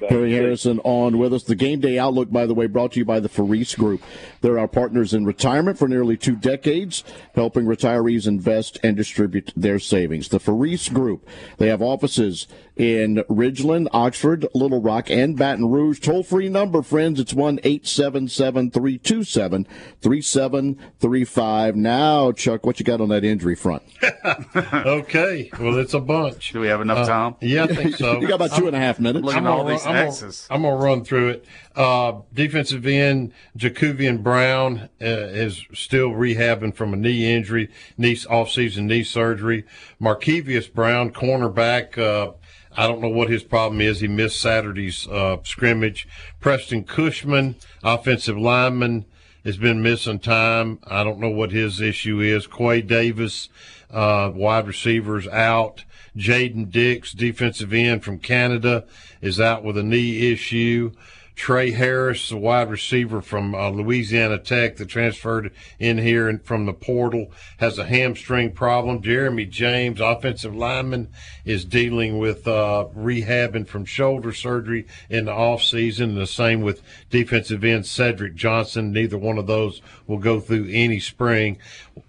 Harry Harrison on with us. The Game Day Outlook, by the way, brought to you by the Faris Group. They're our partners in retirement for nearly two decades, helping retirees invest and distribute their savings. The Faris Group, they have offices in Ridgeland, Oxford, Little Rock, and Baton Rouge. Toll free number, friends. It's 1 877 327 3735. Now, Chuck, what you got on that injury front? okay. Well, it's a bunch. Do we have enough Uh, time? yeah, I think so. You got about two and a half minutes. I'm gonna run- I'm gonna- I'm going to run through it. Uh, defensive end Jacovian Brown uh, is still rehabbing from a knee injury, knee off-season knee surgery. Markevius Brown, cornerback. Uh, I don't know what his problem is. He missed Saturday's uh, scrimmage. Preston Cushman, offensive lineman, has been missing time. I don't know what his issue is. Quay Davis, uh, wide receivers out. Jaden Dix, defensive end from Canada, is out with a knee issue. Trey Harris, a wide receiver from uh, Louisiana Tech that transferred in here and from the portal, has a hamstring problem. Jeremy James, offensive lineman, is dealing with uh, rehabbing from shoulder surgery in the offseason. The same with defensive end Cedric Johnson. Neither one of those will go through any spring.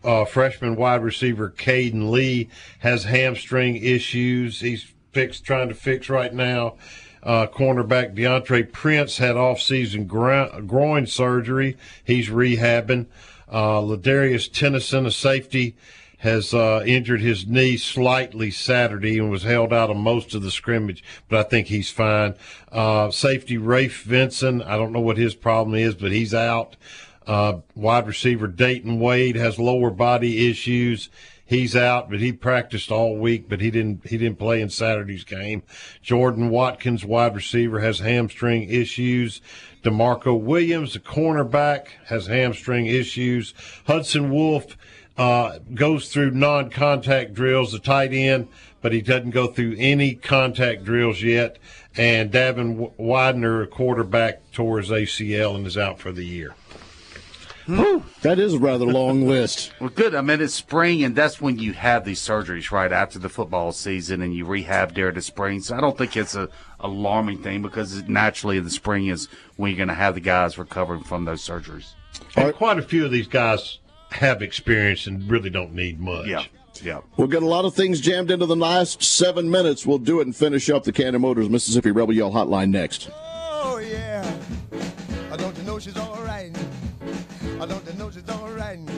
Uh, freshman wide receiver Caden Lee has hamstring issues. He's fixed, trying to fix right now. Uh, cornerback Deantre Prince had off-season gro- groin surgery. He's rehabbing. Uh, Ladarius Tennison, a safety, has uh, injured his knee slightly Saturday and was held out of most of the scrimmage, but I think he's fine. Uh, safety Rafe Vincent, I don't know what his problem is, but he's out. Uh, wide receiver Dayton Wade has lower body issues. He's out, but he practiced all week, but he didn't he didn't play in Saturday's game. Jordan Watkins, wide receiver, has hamstring issues. DeMarco Williams, the cornerback, has hamstring issues. Hudson Wolf uh, goes through non-contact drills, the tight end, but he doesn't go through any contact drills yet. And Davin Widener, a quarterback, tore his ACL and is out for the year. Hmm? That is a rather long list. Well, good. I mean, it's spring, and that's when you have these surgeries, right after the football season, and you rehab during the spring. So I don't think it's a alarming thing because naturally the spring is when you're going to have the guys recovering from those surgeries. And quite a few of these guys have experience and really don't need much. Yeah. Yeah. We'll get a lot of things jammed into the last seven minutes. We'll do it and finish up the Cannon Motors Mississippi Rebel Yell Hotline next. Oh yeah. I don't you know she's all right. I don't you know she's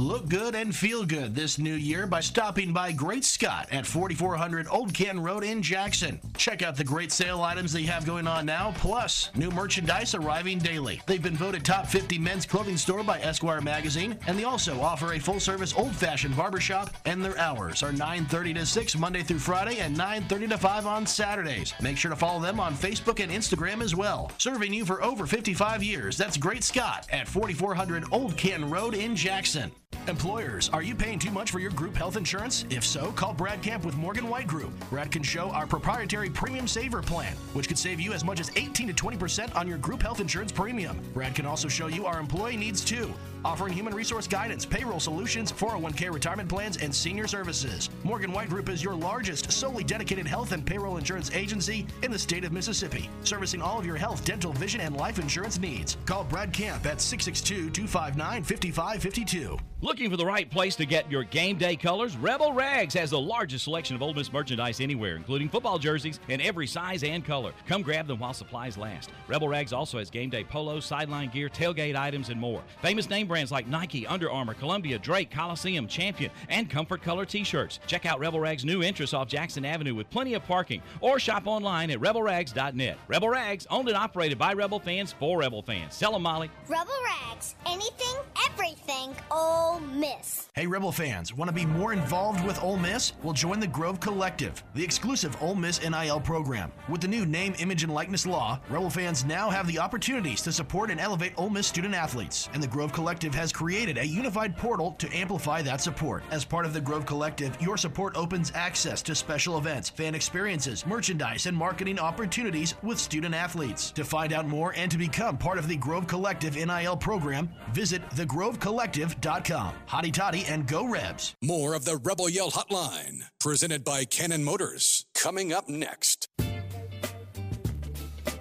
Look good and feel good this new year by stopping by Great Scott at 4400 Old Ken Road in Jackson. Check out the great sale items they have going on now, plus new merchandise arriving daily. They've been voted top 50 men's clothing store by Esquire magazine, and they also offer a full-service old-fashioned barbershop, and their hours are 9:30 to 6 Monday through Friday and 9:30 to 5 on Saturdays. Make sure to follow them on Facebook and Instagram as well. Serving you for over 55 years. That's Great Scott at 4400 Old Ken Road in Jackson. Employers, are you paying too much for your group health insurance? If so, call Brad Camp with Morgan White Group. Brad can show our proprietary Premium Saver plan, which could save you as much as 18 to 20% on your group health insurance premium. Brad can also show you our employee needs too, offering human resource guidance, payroll solutions, 401k retirement plans, and senior services. Morgan White Group is your largest, solely dedicated health and payroll insurance agency in the state of Mississippi, servicing all of your health, dental, vision, and life insurance needs. Call Brad Camp at 662 259 5552. Looking for the right place to get your game day colors? Rebel Rags has the largest selection of Ole Miss merchandise anywhere, including football jerseys in every size and color. Come grab them while supplies last. Rebel Rags also has game day polos, sideline gear, tailgate items, and more. Famous name brands like Nike, Under Armour, Columbia, Drake, Coliseum, Champion, and Comfort Color t-shirts. Check out Rebel Rags' new entrance off Jackson Avenue with plenty of parking, or shop online at rebelrags.net. Rebel Rags, owned and operated by Rebel fans for Rebel fans. Sell them, Molly. Rebel Rags. Anything, everything, Ole Miss. Hey, Rebel fans, want to be more involved with Ole Miss? Well, join the Grove Collective, the exclusive Ole Miss NIL program. With the new name, image, and likeness law, Rebel fans now have the opportunities to support and elevate Ole Miss student athletes. And the Grove Collective has created a unified portal to amplify that support. As part of the Grove Collective, your support opens access to special events, fan experiences, merchandise, and marketing opportunities with student athletes. To find out more and to become part of the Grove Collective NIL program, visit thegrovecollective.com. RebelRags.com. Hotty toddy and go Rebs. More of the Rebel Yell Hotline, presented by Cannon Motors, coming up next.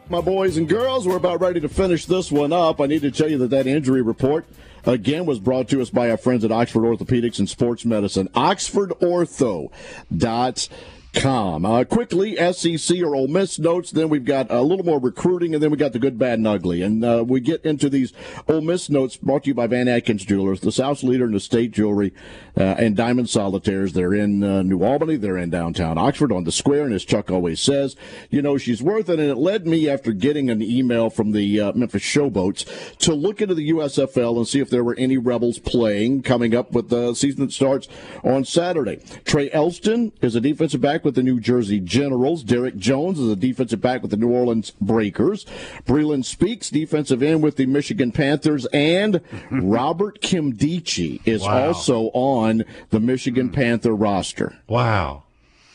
My boys and girls, we're about ready to finish this one up. I need to tell you that that injury report again was brought to us by our friends at Oxford Orthopedics and Sports Medicine. OxfordOrtho.com Com. Uh, quickly, SEC or Ole Miss notes. Then we've got a little more recruiting, and then we got the good, bad, and ugly. And uh, we get into these Ole Miss notes brought to you by Van Atkins Jewelers, the South's leader in estate jewelry uh, and diamond solitaires. They're in uh, New Albany. They're in downtown Oxford on the square. And as Chuck always says, you know she's worth it. And it led me after getting an email from the uh, Memphis Showboats to look into the USFL and see if there were any Rebels playing coming up with the season that starts on Saturday. Trey Elston is a defensive back with the New Jersey Generals. Derek Jones is a defensive back with the New Orleans Breakers. Breland Speaks, defensive end with the Michigan Panthers. And Robert Nkemdiche is Wow. also on the Michigan hmm. Panther roster. Wow.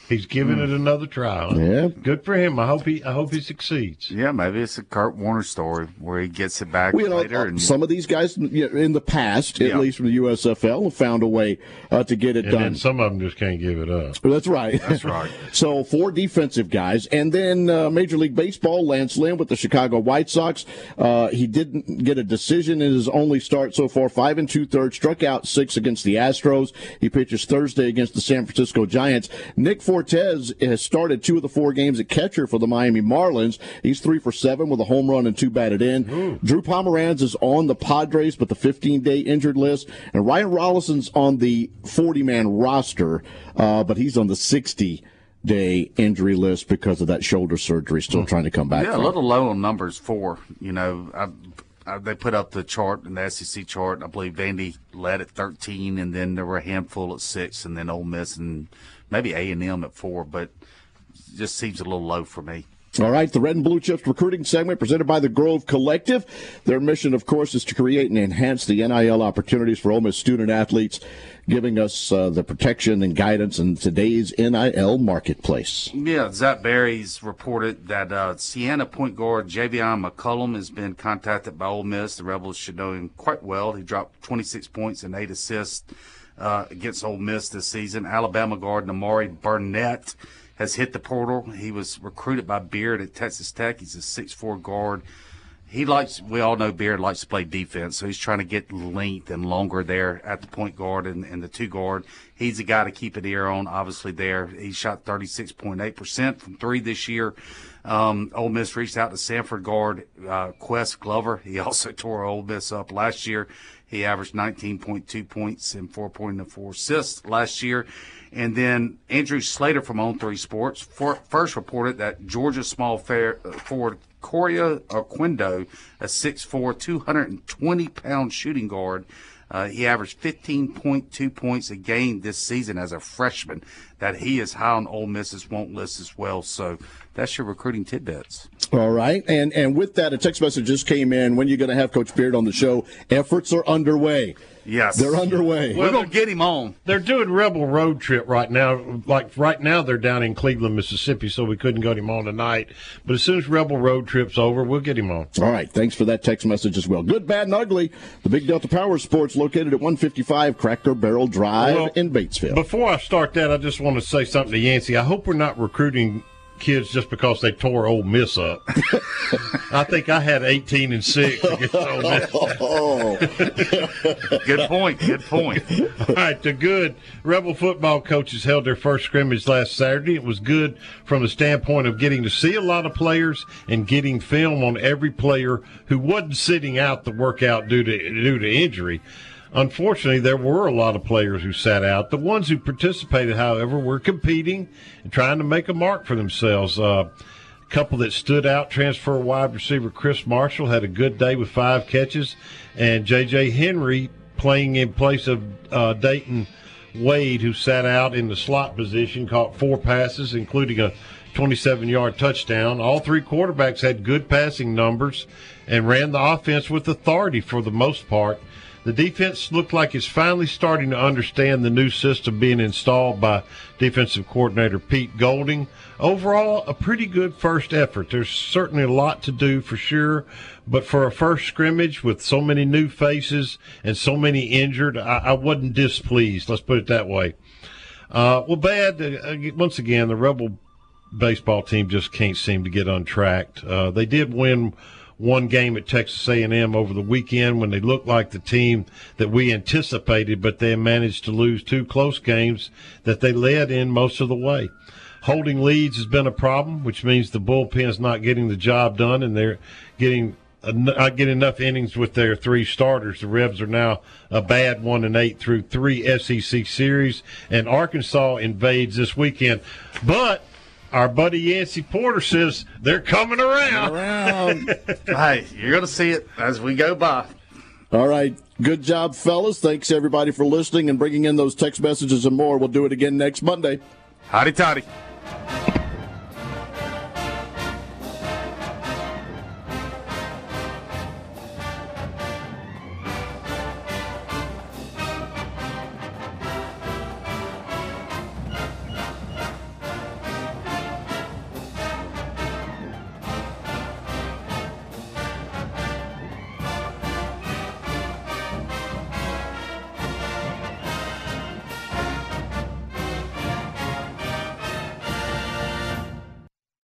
He's giving it another try. huh? Yeah. Good for him. I hope he I hope he succeeds. Yeah, maybe it's a Kurt Warner story where he gets it back Well, you know, later. uh, and some of these guys you know, in the past, at least from the USFL, have found a way uh, to get it And done. then some of them just can't give it up. That's right. That's right. so four defensive guys, and then uh, Major League Baseball, Lance Lynn with the Chicago White Sox. Uh, he didn't get a decision in his only start so far. Five and two thirds, struck out six against the Astros. He pitches Thursday against the San Francisco Giants. Nick Fortes has started two of the four games at catcher for the Miami Marlins. He's three for seven with a home run and two batted in. Drew Pomeranz is on the Padres, but the 15 day injured list, and Ryan Rollison's on the 40 man roster, uh, but he's on the 60 day injury list because of that shoulder surgery. Still trying to come back. yeah, a little low on numbers for you know. I, I, they put up the chart in the SEC chart. I believe Vandy led at 13, and then there were a handful at six, and then Ole Miss and maybe A and M at four. But just seems a little low for me. All right, the Red and Blue Chips recruiting segment presented by the Grove Collective. Their mission, of course, is to create and enhance the NIL opportunities for Ole Miss student athletes, giving us uh, the protection and guidance in today's NIL marketplace. Yeah, Zach Berry's reported that uh, Siena point guard Javian McCollum has been contacted by Ole Miss. The Rebels should know him quite well. He dropped 26 points and eight assists uh, against Ole Miss this season. Alabama guard Nimari Burnett has hit the portal. He was recruited by Beard at Texas Tech. He's a 6'4 guard. He likes, we all know Beard likes to play defense, so he's trying to get length and longer there at the point guard and, and the two guard. He's a guy to keep an ear on, obviously, there. He shot 36.8% from three this year. Um, Ole Miss reached out to Samford guard uh, Ques Glover. He also tore Ole Miss up last year. He averaged 19.2 points and 4.4 assists last year. And then Andrew Slater from On Three Sports for, first reported that Georgia small fair, uh, forward Kario Oquendo, a 6'4", 220 pound shooting guard, uh, he averaged 15.2 points a game this season as a freshman. That he is high on Ole Miss's won't list as well. So that's your recruiting tidbits. All right, and and with that, a text message just came in. When you going to have Coach Beard on the show? Efforts are underway. Yes, they're underway. We're gonna get him on. They're doing Rebel Road Trip right now. Like right now, they're down in Cleveland, Mississippi, so we couldn't get him on tonight. But as soon as Rebel Road Trip's over, we'll get him on. All right, thanks for that text message as well. Good, bad, and ugly. The Big Delta Power Sports located at 155 Cracker Barrel Drive Well, in Batesville. Before I start that, I just want to say something to Yancey. I hope we're not recruiting kids just because they tore Ole Miss up. I think I had 18 and 6 against Ole Miss. Good point. Good point. All right, the good Rebel football coaches held their first scrimmage last Saturday. It was good from the standpoint of getting to see a lot of players and getting film on every player who wasn't sitting out the workout due to due to injury. Unfortunately, there were a lot of players who sat out. The ones who participated, however, were competing and trying to make a mark for themselves. Uh, a couple that stood out, transfer wide receiver Chris Marshall had a good day with five catches, and J.J. Henry playing in place of uh, Dayton Wade, who sat out in the slot position, caught four passes, including a 27 yard touchdown. All three quarterbacks had good passing numbers and ran the offense with authority for the most part. The defense looked like it's finally starting to understand the new system being installed by defensive coordinator Pete Golding. Overall, a pretty good first effort. There's certainly a lot to do for sure, but for a first scrimmage with so many new faces and so many injured, I, I wasn't displeased. Let's put it that way. Uh, well, bad. Uh, once again, the Rebel baseball team just can't seem to get untracked. Uh, they did win one game at Texas A&M over the weekend when they looked like the team that we anticipated, but they managed to lose two close games that they led in most of the way. Holding leads has been a problem, which means the bullpen is not getting the job done, and they're getting not getting enough innings with their three starters. The Rebs are now a bad one and eight through three SEC series, and Arkansas invades this weekend. But our buddy Yancey Porter says they're coming around. around. hey, you're going to see it as we go by. All right. Good job, fellas. Thanks, everybody, for listening and bringing in those text messages and more. We'll do it again next Monday. Hotty, Toddy.